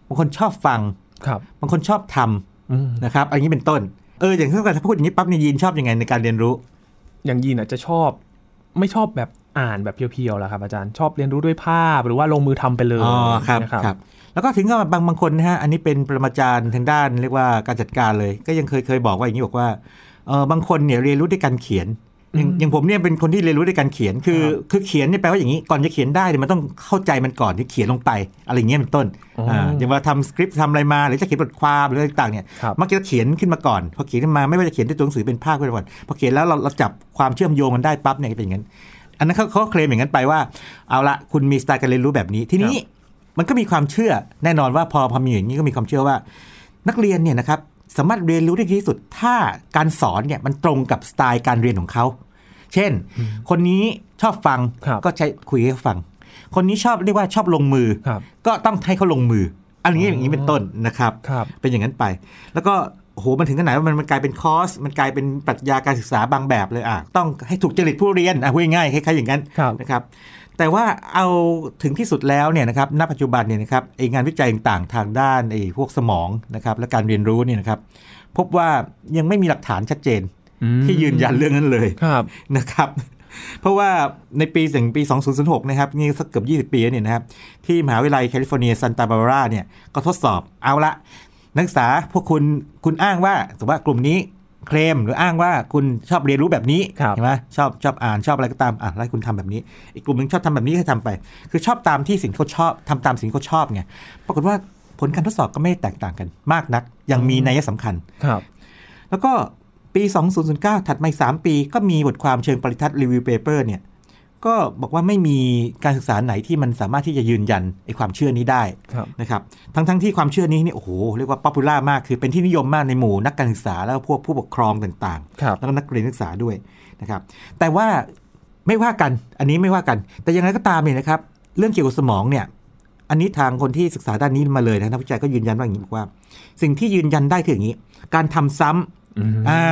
บางคนชอบฟังครับบางคนชอบทำอืมนะครับอันนี้เป็นต้นเอออย่างที่เราพูดอย่างนี้ปั๊บเนี่ยยีนชอบยังไงในการเรียนรู้ อย่างยีนอาจจะชอบ ไม่ชอบแบบ อ่านแบบเพียวๆแล้วครับอาจารย์ชอบเรียนรู้ด้วยภาพหรือว่าลงมือทำไปเลยอ๋อครับนะครับครับแล้วก็ถึงกับบางบางคนนะฮะอันนี้เป็นปรมาจารย์ทางด้านเรียกว่าการจัดการเลย ก็ยังเคยเคยบอกว่าอย่างนี้บอกว่าเออบางคนเนี่ยเรียนรู้ด้วยการเขียนอย่างอืมอย่างผมเนี่ยเป็นคนที่เรียนรู้ด้วยการเขียนคือครับคือเขียนเนี่ยแปลว่าอย่างนี้ก่อนจะเขียนได้เนี่ยมันต้องเข้าใจมันก่อนที่เขียนลงไป อะไรอย่างเงี้ยเป็นต้นอ๋ออ่อ่าอย่างว่าทำสคริปต์ทำอะไรมาหรือจะเขียนบทความหรืออะไรต่างๆเนี่ยครับมักจะเขียนขึ้นมาก่อนพอเขียนขึ้นมาไม่ว่าจะเขียนด้วยตัวหนังสือเป็นภาพก็ก่อนพอเขียนแล้วเราเราจับความเชื่อมโยงมันได้ปั๊บเนี่ยก็เป็นอย่างนั้น อันนั้นเขาเขาเคลมอย่างนั้นไปว่า เอาละคุณมีสไตล์การเรียนรู้แบบนี้ ทีนี้มันก็มีความเชื่อแน่นอนว่าพอพอมีอย่างนี้ก็มีความเชื่อว่า นักเรียนเนี่ยนะครับสามารถเรียนรู้ได้ดีที่สุด ถ้าการสอนเนี่ยมันตรงกับสไตล์การเรียนของเขา เช่น คนนี้ชอบฟังครับก็ใช้คุยให้เขาฟัง คนนี้ชอบเรียกว่าชอบลงมือครับก็ต้องให้เขาลงมือ อันนี้อย่างนี้เป็นต้นนะครับครับเป็นอย่างนั้นไป แล้วก็ โอ้โหมันถึงขนาดว่ามันมันกลายเป็นคอร์สมันกลายเป็นปรัชญาการศึกษาบางแบบเลยอะต้องให้ถูกจริตผู้เรียนอะพูดง่ายๆคล้ายๆอย่างนั้นครับนะครับแต่ว่าเอาถึงที่สุดแล้วเนี่ยนะครับณปัจจุบันเนี่ยนะครับไองานวิจัยต่างๆทางด้านไอ้พวกสมองนะครับและการเรียนรู้เนี่ยนะครับพบว่ายังไม่มีหลักฐานชัดเจนอืมที่ยืนยันเรื่องนั้นเลยครับนะครับเพราะว่าในปีถึงปี 2006 นะครับ นี่สักเกือบ 20 ปีแล้วเนี่ยนะครับ ที่มหาวิทยาลัยแคลิฟอร์เนียซันตาบาบาราเนี่ย ก็ทดสอบเอาละ นักศึกษาพวกคุณคุณอ้างว่าสมมติว่ากลุ่มนี้เคลมหรืออ้างว่าคุณชอบเรียนรู้แบบนี้ครับใช่ไหมชอบชอบอ่านชอบอะไรก็ตามอะแล้วคุณทำแบบนี้ อีกกลุ่มหนึงชอบทำแบบนี้ให้ทำไป คือชอบตามที่สิ่งที่เขาชอบทำตามสิ่งที่เขาชอบไงปรากฏว่าผลการทดสอบก็ไม่ได้แตกต่างกันมากนัก อย่างมีนัยสำคัญครับ แล้วก็ปี 2009 ถัดมาอีก3ปี ก็มีบทความเชิงปริทัศน์ review paper เนี่ย ก็ก็บอกว่าไม่มีการศึกษาไหนที่มันสามารถที่จะยืนยันไอ้ความเชื่อนี้ได้ครับนะครับทั้งทั้งที่ความเชื่อนี้นี่โอ้โหเรียกว่า popular มากคือเป็นที่นิยมมากในหมู่นักการศึกษาแล้วก็พวกผู้ปกครองต่างๆครับแล้วก็นักเรียนนักศึกษาด้วยนะครับ แต่ว่าไม่ว่ากันอันนี้ไม่ว่ากัน แต่อย่างไรก็ตามเนี่ยนะครับ เรื่องเกี่ยวกับสมองเนี่ยอันนี้ทางคนที่ศึกษาด้านนี้มาเลยนะนักวิจัยก็ยืนยันว่าอย่างนี้บอกว่า สิ่งที่ยืนยันได้คืออย่างนี้ การทำซ้ำอืมอ่า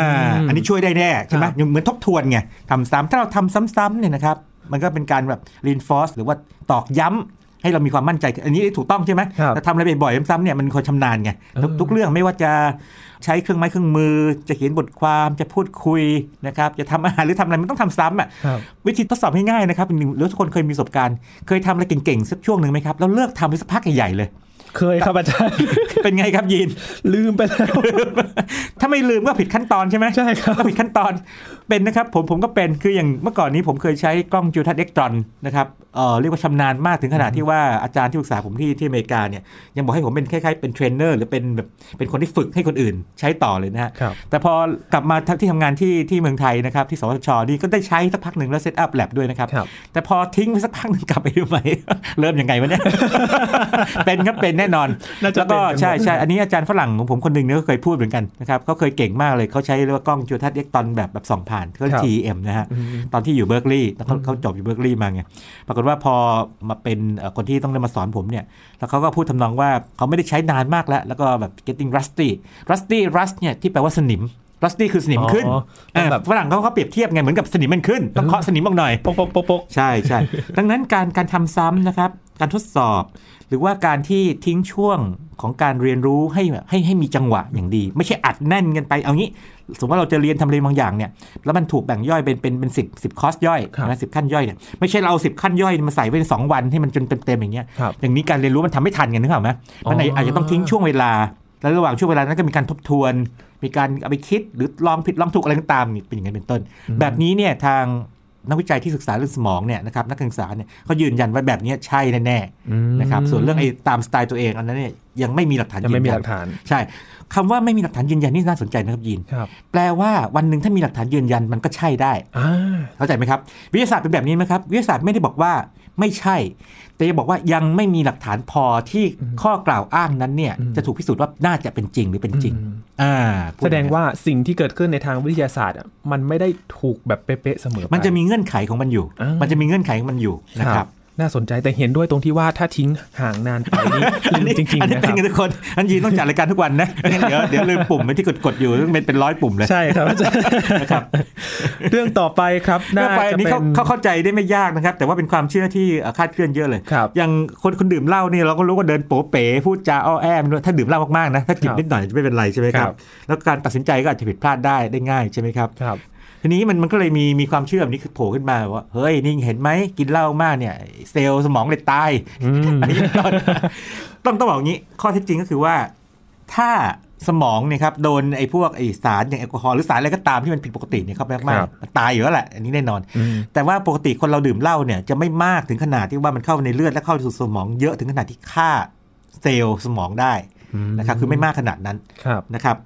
อันนี้ช่วยได้แน่ใช่ไหมครับยังเหมือนทบทวนไงทำซ้ำถ้าเราทำซ้ำๆเนี่ยนะครับ มันก็เป็นการแบบ reinforce หรือว่าตอกย้ำให้เรามีความมั่นใจ อันนี้ถูกต้องใช่ไหมครับแต่ทำอะไรบ่อยๆซ้ำๆเนี่ยมันคนชำนาญไงทุกเออทุกเรื่องไม่ว่าจะใช้เครื่องไม้เครื่องมือ จะเขียนบทความจะพูดคุยนะครับจะทำอาหารหรือทำอะไรมันต้องทำซ้ำอะครับวิธีทดสอบง่ายๆนะครับหรือทุกคนเคยมีประสบการณ์ เคยทำอะไรเก่งๆสักช่วงหนึ่งไหมครับแล้วเลิกทำไปสักพักใหญ่ๆเลย เคยครับอาจารย์ เป็นไงครับยีน ลืมไปแล้ว ถ้าไม่ลืมก็ผิดขั้นตอนใช่ไหมใช่ครับก็ผิดขั้นตอนเป็นนะครับผมผมก็เป็นคืออย่างเมื่อก่อนนี้ผมเคยใช้กล้องจุลทรรศน์อิเล็กตรอนนะครับ เอ่อเรียกว่าชำนาญมากถึงขนาดที่ว่าอาจารย์ที่ปรึกษาผมที่ที่อเมริกาเนี่ยยังบอกให้ผมเป็นคล้ายๆเป็นเทรนเนอร์หรือเป็นแบบเป็นคนที่ฝึกให้คนอื่นใช้ต่อเลยนะฮะครับแต่พอกลับมาที่ทำงานที่ที่เมืองไทยนะครับที่สวทชนี่ก็ได้ใช้สักพักหนึ่งแล้ว set up lab ด้วยนะครับครับ แต่พอทิ้งไปสักพักหนึ่งกลับไปดูไหมเริ่มยังไงวะเนี่ยเป็นครับเป็นแน่นอนน่าจะแล้วก็เป็นกันหมดใช่ใช่อันนี้อาจารย์ฝรั่งของผมคนหนึ่งเนี่ยก็เคยพูดเหมือนกันนะครับเขาเคยเก่งมากเลยเขาใช้เรียกว่ากล้องจุลทรรศน์อิเล็กตรอนแบบแบบส่องผ่านเขาครับ TEM นะฮะอืมตอนที่อยู่เบอร์กลีย์เขาเขาจบอยู่เบอร์กลีย์มาไงปรากฏว่าพอมาเป็นเอ่อคนที่ต้องได้มาสอนผมเนี่ย แล้วเขาก็พูดทำนองว่าเขาไม่ได้ใช้นานมากแล้ว แล้วก็แบบ getting rusty rusty rust เนี่ยที่แปลว่าสนิม rusty คือสนิมขึ้นอ๋อเออแบบฝรั่งเขาเขาเปรียบเทียบไง เหมือนกับสนิมมันขึ้น ต้องเคาะสนิมออกหน่อย ปกปกปกปกใช่ใช่ดังนั้นการการทำซ้ำนะครับ การทดสอบหรือว่าการที่ทิ้งช่วงของการเรียนรู้ให้ให้ให้มีจังหวะอย่างดี ไม่ใช่อัดแน่นกันไป เอางี้ สมมติว่าเราจะเรียนทำเรียนบางอย่างเนี่ยแล้วมันถูกแบ่งย่อยเป็นเป็นเป็นสิบสิบคอร์สย่อยครับนะสิบขั้นย่อยเนี่ยไม่ใช่เราเอาสิบขั้นย่อยมาใส่ไว้ในสองวันให้มันจนเต็มๆอย่างเงี้ยครับอย่างนี้การเรียนรู้มันทำไม่ทันกันนึกออกไหมมันอ๋อออาจจะต้องทิ้งช่วงเวลาแล้วระหว่างช่วงเวลานั้นก็มีการทบทวน มีการเอาไปคิดหรือลองผิดลองถูกอะไรก็ตามนี่เป็นอย่างนั้นเป็นต้น แบบนี้เนี่ยทาง นักวิจัยที่ศึกษาเรื่องสมองเนี่ยนะครับนักการศึกษาเนี่ยเขายืนยันว่าแบบนี้ใช่แน่อืมๆนะครับส่วนเรื่องไอ้ตามสไตล์ตัวเองอันนั้นเนี่ยยังไม่มีหลักฐานยังไม่มียืนหยัลักฐานใช่คำว่าไม่มีหลักฐานยืนยันนี่น่าสนใจนะครับยินครับแปลว่าวันหนึ่งถ้ามีหลักฐานยืนยันมันก็ใช่ได้อ่าเข้าใจไหมครับ วิทยาศาสตร์เป็นแบบนี้ไหมครับ วิทยาศาสตร์ไม่ได้บอกว่า ไม่ใช่ แต่จะบอกว่ายังไม่มีหลักฐานพอที่ข้อกล่าวอ้างนั้นเนี่ยจะถูกพิสูจน์ว่าน่าจะเป็นจริงหรือเป็นจริงอืมอ่าแสดงว่าสิ่งที่เกิดขึ้นในทางวิทยาศาสตร์อะมันไม่ได้ถูกแบบเป๊ะๆเสมอไปมันจะมีเงื่อนไขของมันอยู่อ่ามัมันจะมีเงื่อนไขของมันอยู่นะครับ น่าสนใจแต่เห็นด้วยตรงที่ว่าถ้าทิ้งห่างนานไปนี่ลืมจริงอันๆนี้นะคเป็รันบกันทุกคนอันยีนต้องจัดรายการทุกวันนะไม่งั้นเดี๋ยวเดี๋ยวลืมปุ่มไปที่กดกดๆอยู่ซึ่งเป็นเป็นร้อยปุ่มเลยใช่ครับอาจารย์นะครับ เรื่องต่อไปครับเรื่น่าองไปจะอันนี้เป็เขานเขาเข้าใจได้ไม่ยากนะครับ แต่ว่าเป็นความเชื่อที่เอ่อคลาดเคลื่อนเยอะเลยครับอย่างคนคนดื่มเหล้านี่เราก็รู้ว่าเดินโป๋เป๋พูดจาอ้อแอมด้วยถ้าดื่มเหล้ามากๆนะถ้าจิบครับนิดหน่อยจะไม่เป็นไรใช่ไหมครัครับบแล้วการตัดสินใจก็อาจจะผิดพลาดได้ได้ง่ายใช่ไหมครับครับ ทีนี้มันมันก็เลยมีมีความเชื่อแบบนี้คือโผล่ขึ้นมาว่าเฮ้ยนี่เห็นไหมกินเหล้ามากเนี่ยเซลล์สมองเลยตายอืมอันนี้เป็นต้นต้องต้องบอกอย่างนี้ ข้อเท็จจริงก็คือว่า ถ้าสมองเนี่ยครับโดนไอ้พวกไอ้สารอย่างแอลกอฮอล์หรือสารอะไรก็ตามที่มันผิดปกติเนี่ยเข้าไปมากครับๆมันตายอยู่แล้วแหละอันนี้แน่นอนอืมแต่ว่าปกติคนเราดื่มเหล้าเนี่ยจะไม่มากถึงขนาดที่ว่ามันเข้าในเลือดและเข้าสู่สมองเยอะถึงขนาดที่ฆ่าเซลล์สมองได้นะครับคือไม่มากขนาดนั้นครับนะครับ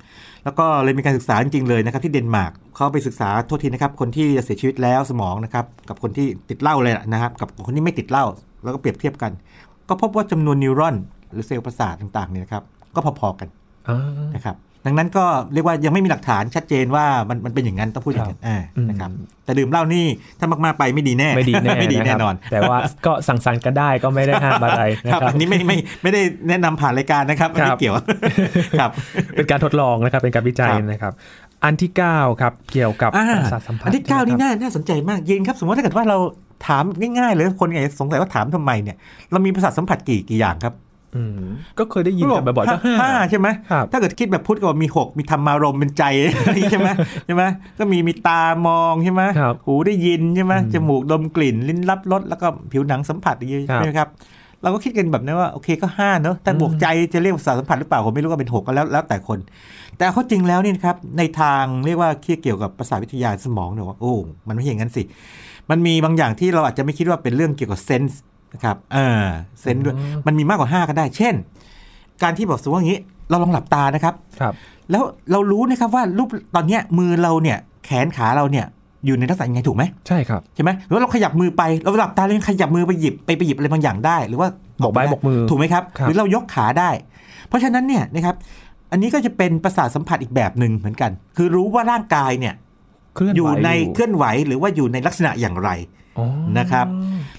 แล้วก็เลยมีการศึกษาจริงๆเลยนะครับที่เดนมาร์กเขาไปศึกษาโทษทีนะครับคนที่จะเสียชีวิตแล้วสมองนะครับกับคนที่ติดเหล้าเลยนะครับกับคนที่ไม่ติดเหล้าแล้วก็เปรียบเทียบกัน ก็พบว่าจำนวนนิวรอน หรือเซลล์ประสาทต่างๆเนี่ยนะครับก็พอๆกันอ่านะครับ ดังนั้นก็เรียกว่ายังไม่มีหลักฐานชัดเจนว่ามันมันเป็นอย่างนั้นต้องพูดอย่างนั้นอ่าอืมนะครับแต่ดื่มเหล้านี่ถ้ามากๆไปไม่ดีแน่ไม่ดีแน่ไม่ดีะครับแน่นอน แต่ว่าก็สั่งสรรค์กันได้ก็ไม่ได้ห้ามอะไรนะคครัรับบอันนี้ไม่ไม่ไม่ได้แนะนำผ่านรายการนะครับไม่ครัได้บเกี่ยวครับเป็นการทดลองนะครับเป็นการวิจัยครับนะครับอันที่ 9 ครับ เกี่ยวกับอ่าประสาทสัมผัสอันที่เก้านี่ะครับน่าน่าสนใจมากยินครับ สมมติถ้าเกิดว่าเราถามง่ายๆเลยคนไงสงสัยว่าถามทำไมเนี่ยเรามีประสาทสัมผัสกี่กี่อย่างครับอืม ก็เคยได้ยินกันบ่อยๆสักห้าห้าใช่ไหมครับถ้าเกิดคิดแบบพุทธก็บอกมีหกมีธรรมารมณ์เป็นใจอะไรอย่างนี้ใช่ไหมใช่ไหมก็มีมีตามองใช่ไหมครับหูได้ยินใช่ไหมอืมจมูกดมกลิ่น ลิ้นรับรสแล้วก็ผิวหนังสัมผัสอย่างนี้ครับใช่ไหมครับเราก็คิดกันแบบนี้ว่าโอเคก็ห้าเนอะแต่บวกใจจะเรียกว่าประสาทสัมผัสหรือเปล่าผมไม่รู้ว่าเป็นหกก็แล้วแล้วแต่คน แต่เอาเข้าจริงแล้วนี่นะครับในทางเรียกว่าเกี่ยวกับประสาทวิทยาสมองเนี่ยว่าโอ้มันไม่ใช่อย่างนั้นสิมันมีบางอย่างที่เราอาจจะไม่คิดว่าเป็นเรื่องเกี่ยวกับเซนส์ นะครับเออเซนส์ด้วยอืมมันมีมากกว่า 5 ก็ได้ เช่น การที่บอกสมมติว่าอย่างนี้เราลองหลับตานะครับครับ แล้วเรารู้นะครับว่ารูปตอนเนี้ยมือเราเนี่ยแขนขาเราเนี่ยอยู่ในลักษณะยังไงถูกไหมใช่ครับใช่ไหมหรือว่าเราขยับมือไปเราหลับตาแล้วยังขยับมือไปหยิบไปไปหยิบอะไรบางอย่างได้ หรือว่าบอกใบบอกมือถูกไหมครับครับหรือเรายกขาได้ เพราะฉะนั้นเนี่ยนะครับอันนี้ก็จะเป็นประสาทสัมผัสอีกแบบหนึ่งเหมือนกัน คือรู้ว่าร่างกายเนี่ย เคลื่อนไหวอยู่ในเคลื่อนไหวหรือว่าอยู่ในลักษณะอย่างไรอ๋อนะครับ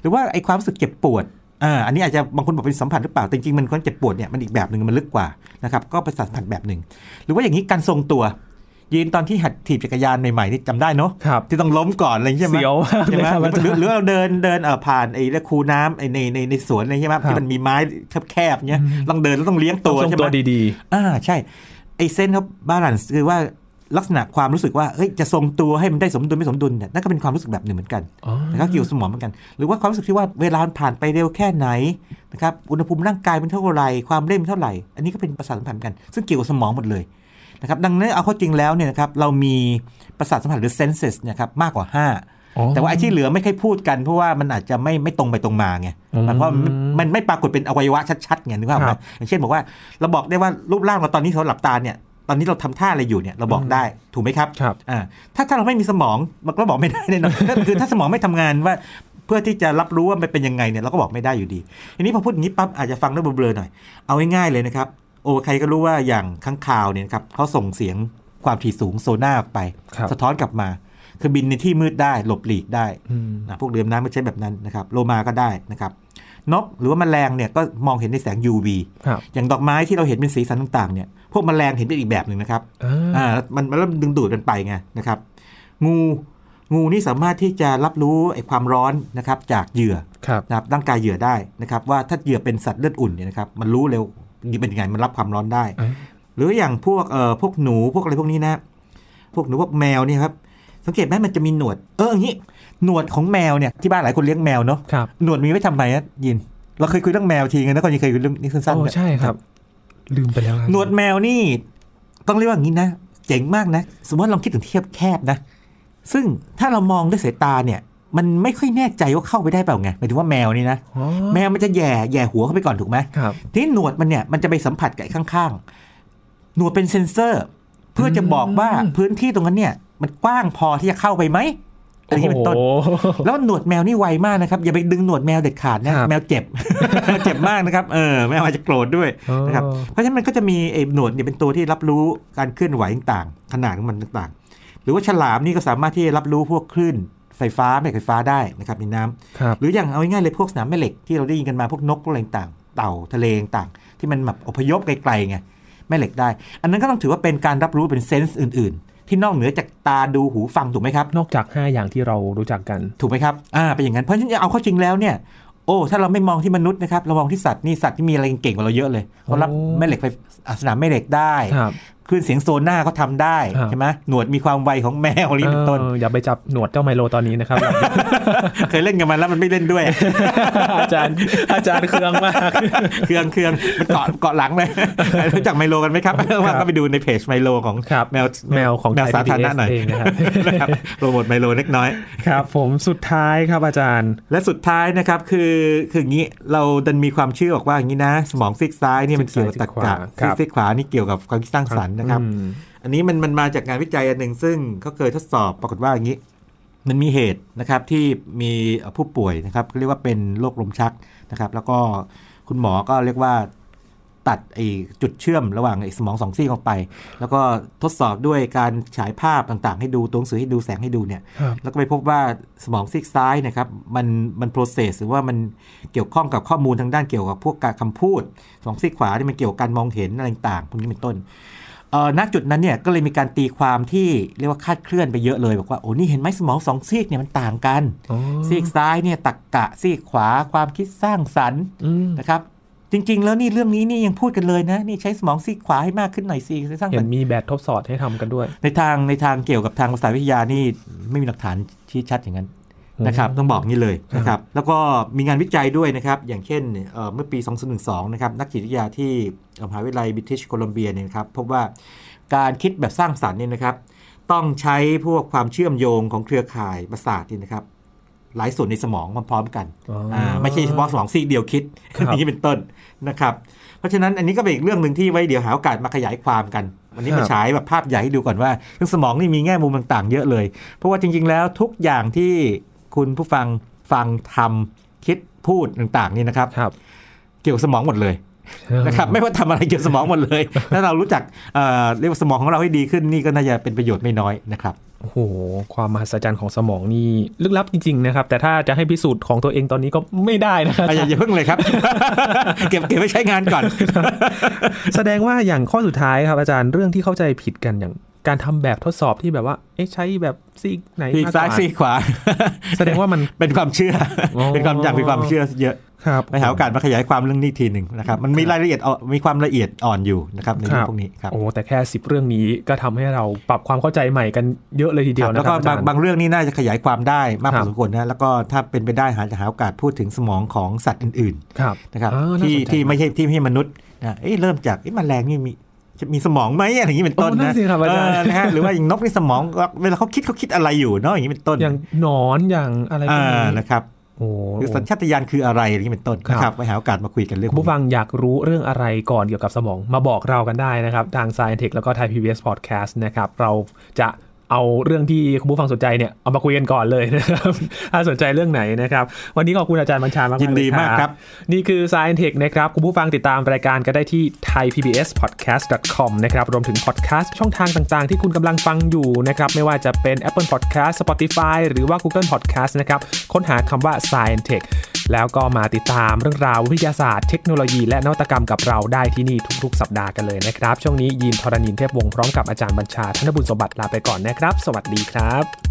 หรือว่าไอ้ความรู้สึกเจ็บปวดอ่าอันนี้อาจจะบางคนบอกเป็นสัมผัสหรือเปล่าแต่จริงๆมันความเจ็บปวดเนี่ยมันอีกแบบหนึ่งมันลึกกว่านะครับ ก็ประสาทสัมผัสแบบหนึ่ง หรือว่าอย่างนี้การทรงตัวยืนตอนที่หัดถีบจักรยานใหม่ๆนี่จำได้เนาะครับที่ต้องล้มก่อนอะไรอย่างเงี้ยใช่ไหมเสียวมากใช่เลยไหมครับอาหรือจารย์หรือเราเดินเดินเอ่อผ่านไอ้เรียกคูน้ำไอ้ในในในสวนอะไรใช่ไหมครับที่มันมีไม้แคบๆเนี้ยต้องเดินแล้วต้องเลี้ยงตัวทรงตัวดีใช่ไหมอ่าใช่ไอ้เส้นครับ balance คือว่า ลักษณะความรู้สึกว่าเอ้ยจะทรงตัวให้มันได้สมดุลไม่สมดุลเนี่ยนั่นก็เป็นความรู้สึกแบบหนึ่งเหมือนกันๆอ๋อแล้วก็เกี่ยวสมองเหมือนกัน หรือว่าความรู้สึกที่ว่าเวลามันผ่านไปเร็วแค่ไหนนะครับอุณหภูมิร่างกายมันเท่าไหร่ความเร่งเท่าไหร่ อันนี้ก็เป็นประสาทสัมผัสเหมือนกัน ซึ่งเกี่ยวกับสมองหมดเลยนะครับดังนั้นเอาเข้าจริงแล้วเนี่ยนะครับเรามีประสาทสัมผัสหรือ senses เนะครับมากกว่า5อ๋อแต่ว่าไอ้ที่เหลือไม่ค่อยพูดกันเพราะว่ามันอาจจะไม่ไม่ตรงไปตรงมาไงอืมหมายความว่ามันมันไม่ปรากฏเป็นอวัยวะชัดๆไงนึกภาพไหคมรับอย่างเช่นบอกว่าเราบอกได้ว่ารูปร่างเราตอนนี้เราหลับตาเนี่ย ตอนนี้เราทำท่าอะไรอยู่เนี่ยเราบอกได้ถูกไหมครับครับอ่าถ้าถ้าเราไม่มีสมองมันก็บอกไม่ได้แน่นอนก็คือถ้าสมองไม่ทำงานว่าเพื่อที่จะรับรู้ว่ามันเป็นยังไงเนี่ยเราก็บอกไม่ได้อยู่ดีทีนี้พอพูดอย่างนี้ปั๊บอาจจะฟังแล้วเบลอๆหน่อย เอาง่ายๆเลยนะครับ โอ้ใครก็รู้ว่าอย่างข้างคาวเนี่ยนะครับเขาส่งเสียงความถี่สูงโซน่าออกไปครับสะท้อนกลับมา คือบินในที่มืดได้หลบหลีกได้อืมนะพวกเรือดำน้ำไม่ใช่แบบนั้นนะครับ โลมาก็ได้นะครับ นกหรือว่าแมลงเนี่ยก็มองเห็นในแสง UV ครับอย่างดอกไม้ที่เราเห็นเป็นสีสันต่างๆเนี่ยพวกแมลงเห็นเป็นอีกแบบหนึ่งนะครับอ่าอ่ามันมันเริ่มดึงดูดกันไปไงนะครับ งูงูนี่สามารถที่จะรับรู้ไอ้ความร้อนนะครับจากเหยื่อครับนะครับร่างกายเหยื่อได้นะครับ ว่าถ้าเหยื่อเป็นสัตว์เลือดอุ่นเนี่ยนะครับมันรู้เร็วเป็นยังไงมันรับความร้อนได้อ่าหรืออย่างพวกเอ่อพวกหนูพวกอะไรพวกนี้นะ พวกหนูพวกแมวเนี่ยครับสังเกตไหมมันจะมีหนวด เอออย่างนี้ หนวดของแมวเนี่ยที่บ้านหลายคนเลี้ยงแมวเนาะครับหนวดมีไว้ทำไมนะยิน เราเคยคุยเรื่องแมวทีกันนะคนยังเคยคุยเรื่องนี้สั้นๆโอ้นะใช่ครับ ลืมไปแล้วครับหนวดแมวนี่ ต้องเรียกว่าอย่างนี้นะเจ๋งมากนะ สมมติลองคิดถึงเทียบแคบนะ ซึ่งถ้าเรามองด้วยสายตาเนี่ย มันไม่ค่อยแน่ใจว่าเข้าไปได้เปล่าไงหมายถึงว่าแมวนี่นะอ๋อแมวมันจะแย่แย่หัวเข้าไปก่อนถูกไหมครับทีนี้หนวดมันเนี่ยมันจะไปสัมผัสกับไอ้ข้างๆหนวดเป็นเซ็นเซอร์ เพื่อจะบอกว่าอืมพื้นที่ตรงนั้นเนี่ย มันกว้างพอที่จะเข้าไปไหม อะไรอย่างนี้เป็นต้นโอ้โหแล้วหนวดแมวนี่ไวมากนะครับ อย่าไปดึงหนวดแมวเด็ดขาดนะครับแมวเจ็บ เจ็บมากนะครับ เออ แมวอาจจะโกรธด้วยนะครับอ๋อเพราะฉะนั้นมันก็จะมีไอ้หนวดเนี่ยเป็นตัวที่รับรู้การเคลื่อนไหวต่างๆ ขนาดของมันต่างๆ หรือว่าฉลามนี่ก็สามารถที่จะรับรู้พวกคลื่นไฟฟ้าแม่เหล็กไฟฟ้าได้นะครับในน้ำครับหรืออย่างเอาง่ายๆเลยพวกสนามแม่เหล็กที่เราได้ยินกันมาพวกนกพวกอะไรต่างๆเต่าทะเลต่างๆที่มันแบบอพยพไกลๆไงแม่เหล็กได้ อันนั้นก็ต้องถือว่าเป็นการรับรู้เป็นเซนส์อื่นๆ ที่นอกเหนือจากตาดูหูฟังถูกไหมครับ นอกจาก 5 อย่างที่เรารู้จักกัน ถูกไหมครับอ่าเป็นอย่างนั้นเพราะฉะนั้นเอาเข้าจริงแล้วเนี่ยโอ้ถ้าเราไม่มองที่มนุษย์นะครับเรามองที่สัตว์นี่สัตว์ที่มีอะไรเก่งกว่าเราเยอะเลยเขารับโอ้แม่เหล็กไฟอ่าสนามแม่เหล็กได้ ครับคลื่นเสียงโซน่าเขาทำได้ครับใช่ไหมหนวดมีความไวของแมวอะไรเป็นต้นเอออย่าไปจับหนวดเจ้าไมโลตอนนี้นะครับ เคยเล่นกันมาแล้วมันไม่เล่นด้วย อาจารย์อาจารย์เครื่องมากเครื่องเครื่องมันเกาะเกาะหลังเลยรู้จักไมโลกันไหมครับว่าก็ไปดูในเพจไมโลของครับแมวแมวของแมวไทยสาธารณะ PBS หน่อยเองนะครับนะครับโปรโมทไมโลเล็กน้อยครับ ผมสุดท้ายครับอาจารย์ และสุดท้ายนะครับคือคืออย่างนี้เราดันมีความเชื่อบอกว่าอย่างนี้นะ สมองซีกซ้ายเนี่ยมันเกี่ยวกับตรรกะครัซีกบซีกขวานี่เกี่ยวกับความคิดสร้างสรรค์นะครับอืมอันนี้มันมันมาจากงานวิจัยอันหนึ่งซึ่งเขาเคยทดสอบปรากฏว่าอย่างนี้ มันมีเหตุนะครับที่มีผู้ป่วยนะครับเรียกว่าเป็นโรคลมชักนะครับ แล้วก็คุณหมอก็เรียกว่าตัดไอ้จุดเชื่อมระหว่างไอ้สมองสองซีกออกไป แล้วก็ทดสอบด้วยการฉายภาพต่างๆ ให้ดูตัวหนังสือให้ดูแสงให้ดูเนี่ยครับแล้วก็ไปพบว่าสมองซีกซ้ายนะครับมันมัน process หรือว่ามันเกี่ยวข้องกับข้อมูลทางด้านเกี่ยวกับพวกการคำพูดสมองซีกขวาที่มันเกี่ยวกับการมองเห็นอะไรต่างๆพวกนี้เป็นต้น เอ่อณจุดนั้นเนี่ยก็เลยมีการตีความที่เรียกว่าคาดเคลื่อนไปเยอะเลยบอกว่าโอ้นี่เห็นไหมสมองสองซีกเนี่ยมันต่างกันอ๋อซีกซ้ายเนี่ยตักกะซีกขวาความคิดสร้างสรรค์อืมนะครับจริง ๆ แล้วนี่เรื่องนี้นี่ยังพูดกันเลยนะนี่ใช้สมองซีกขวาให้มากขึ้นหน่อยสิสร้างสเห็รนรค์มีแบบทดสอบให้ทำกันด้วย ในทางในทางเกี่ยวกับทางภาษาวิทยานี่ไม่มีหลักฐานชี้ชัดอย่างนั้น นะครับต้องบอกงี้เลยนะครับแล้วก็มีงานวิจัยด้วยนะครับอย่างเช่นเอ่อเมื่อปี 2012 นะครับนักจิตวิทยาที่มหาวิทยาลัยบิทิชโคลัมเบียเนี่ยนะครับพบว่าการคิดแบบสร้างสรรค์เนี่ยนะครับต้องใช้พวกความเชื่อมโยงของเครือข่ายประสาทนี่นะครับหลายส่วนในสมองพร้อมๆกันอ๋ออ่าไม่ใช่เฉพาะสมองซีกเดียวคิดครับอย่างนี้เป็นต้นนะครับ เพราะฉะนั้นอันนี้ก็เป็นอีกเรื่องหนึ่งที่ไว้เดี๋ยวหาโอกาสมาขยายความกัน วันนี้มาฉายแบบภาพใหญ่ให้ดูก่อนว่าเรื่องสมองนี่มีแง่มุมต่างๆ เยอะเลย เพราะว่าจริงๆแล้วทุกอย่างที่ คุณผู้ฟังฟังทำคิดพูดต่างๆนี่นะครับครับเกี่ยวกับสมองหมดเลยนะครับไม่ว่าทำอะไรเกี่ยวกับสมองหมดเลย ถ้าเรารู้จักเอ่อเรียกว่าสมองของเราให้ดีขึ้นนี่ก็น่าจะเป็นประโยชน์ไม่น้อยนะครับโอ้โหความมหัศจรรย์ของสมองนี่ลึกลับจริงๆนะครับ แต่ถ้าจะให้พิสูจน์ของตัวเองตอนนี้ก็ไม่ได้นะครับอย่าอย่าเพิ่งเลยครับ เก็บเก็บไว้ใช้งานก่อน แสดงว่าอย่างข้อสุดท้ายครับอาจารย์เรื่องที่เข้าใจผิดกันอย่าง การทำแบบทดสอบที่แบบว่า เอ๊ะใช้แบบซีกไหนซีกมกกซ้ายว่าซีกขวา แสดงว่ามันเป็นความเชื่ออ๋อเป็นความอย่างเป็นความเชื่อเยอะครับไปหาโอกาสมาขยายความเรื่องนี้ทีหนึ่งนะครับ มันมีรายละเอียดอ่อนมีความละเอียดอ่อนอยู่นะครับในเรื่องพวกนี้ครับโอ้แต่แค่สิบเรื่องนี้ก็ทำให้เราปรับความเข้าใจใหม่กันเยอะเลยทีเดียวครับนะแล้วคก็รับอาจาบางรย์บางเรื่องนี่น่าจะขยายความได้มากพครัอบสมควรนะแล้วก็ถ้าเป็นไปได้หาจะหาโอกาสพูดถึงสมองของสัตว์อื่นครับๆนะครับอ่าน่าที่สนใจที่ไม่ใช่ที่ไม่ใช่มนุษย์นะเอ้ยเริ่มจากเอ้ยแมลงนี่มีจะ มีสมองไหมอะไรอย่างนี้เป็นต้นโอ้นั่นะนสิครับอาจารย์เออนะฮะหรือว่าอย่างนกนี่สมองเวลาเขาคิดเขาคิดอะไรอยู่เนาะอย่างนี้เป็นต้น อย่างหนอนอย่างอะไรพวอ่ากนี้นะครับโอ้หรือสัญชาตญาณคืออะไรอย่างนี้เป็นต้นครับนะครับไปหาโอกาสมาคุยกันเรื่องคุณผู้ฟังอยากรู้เรื่องอะไรก่อนเกี่ยวกับสมองมาบอกเรากันได้นะครับ ทาง Science Tech แล้วก็ Thai PBS Podcast นะครับ เราจะ เอาเรื่องที่คุณผู้ฟังสนใจเนี่ยเอามาคุยกันก่อนเลยนะครับถ้าสนใจเรื่องไหนนะครับ วันนี้ขอบคุณอาจารย์บัญชามากๆยินดีเลยมากครับ นี่คือ Science Tech นะครับ คุณผู้ฟังติดตามรายการก็ได้ที่ thaipbspodcast.com นะครับ รวมถึง podcast ช่องทางต่างๆ ที่คุณกำลังฟังอยู่นะครับ ไม่ว่าจะเป็น Apple Podcast Spotify หรือว่า Google Podcast นะครับ ค้นหาคำว่า Science Tech แล้วก็มาติดตามเรื่องราววิทยาศาสตร์เทคโนโลยีและนวัตกรรมกับเราได้ที่นี่ทุก ๆ สัปดาห์กันเลยนะครับ ช่วงนี้ยินทรณินเทพวงศ์พร้อมกับอาจารย์บัญชาธนบุญสมบัติลาไปก่อนนะครับ สวัสดีครับ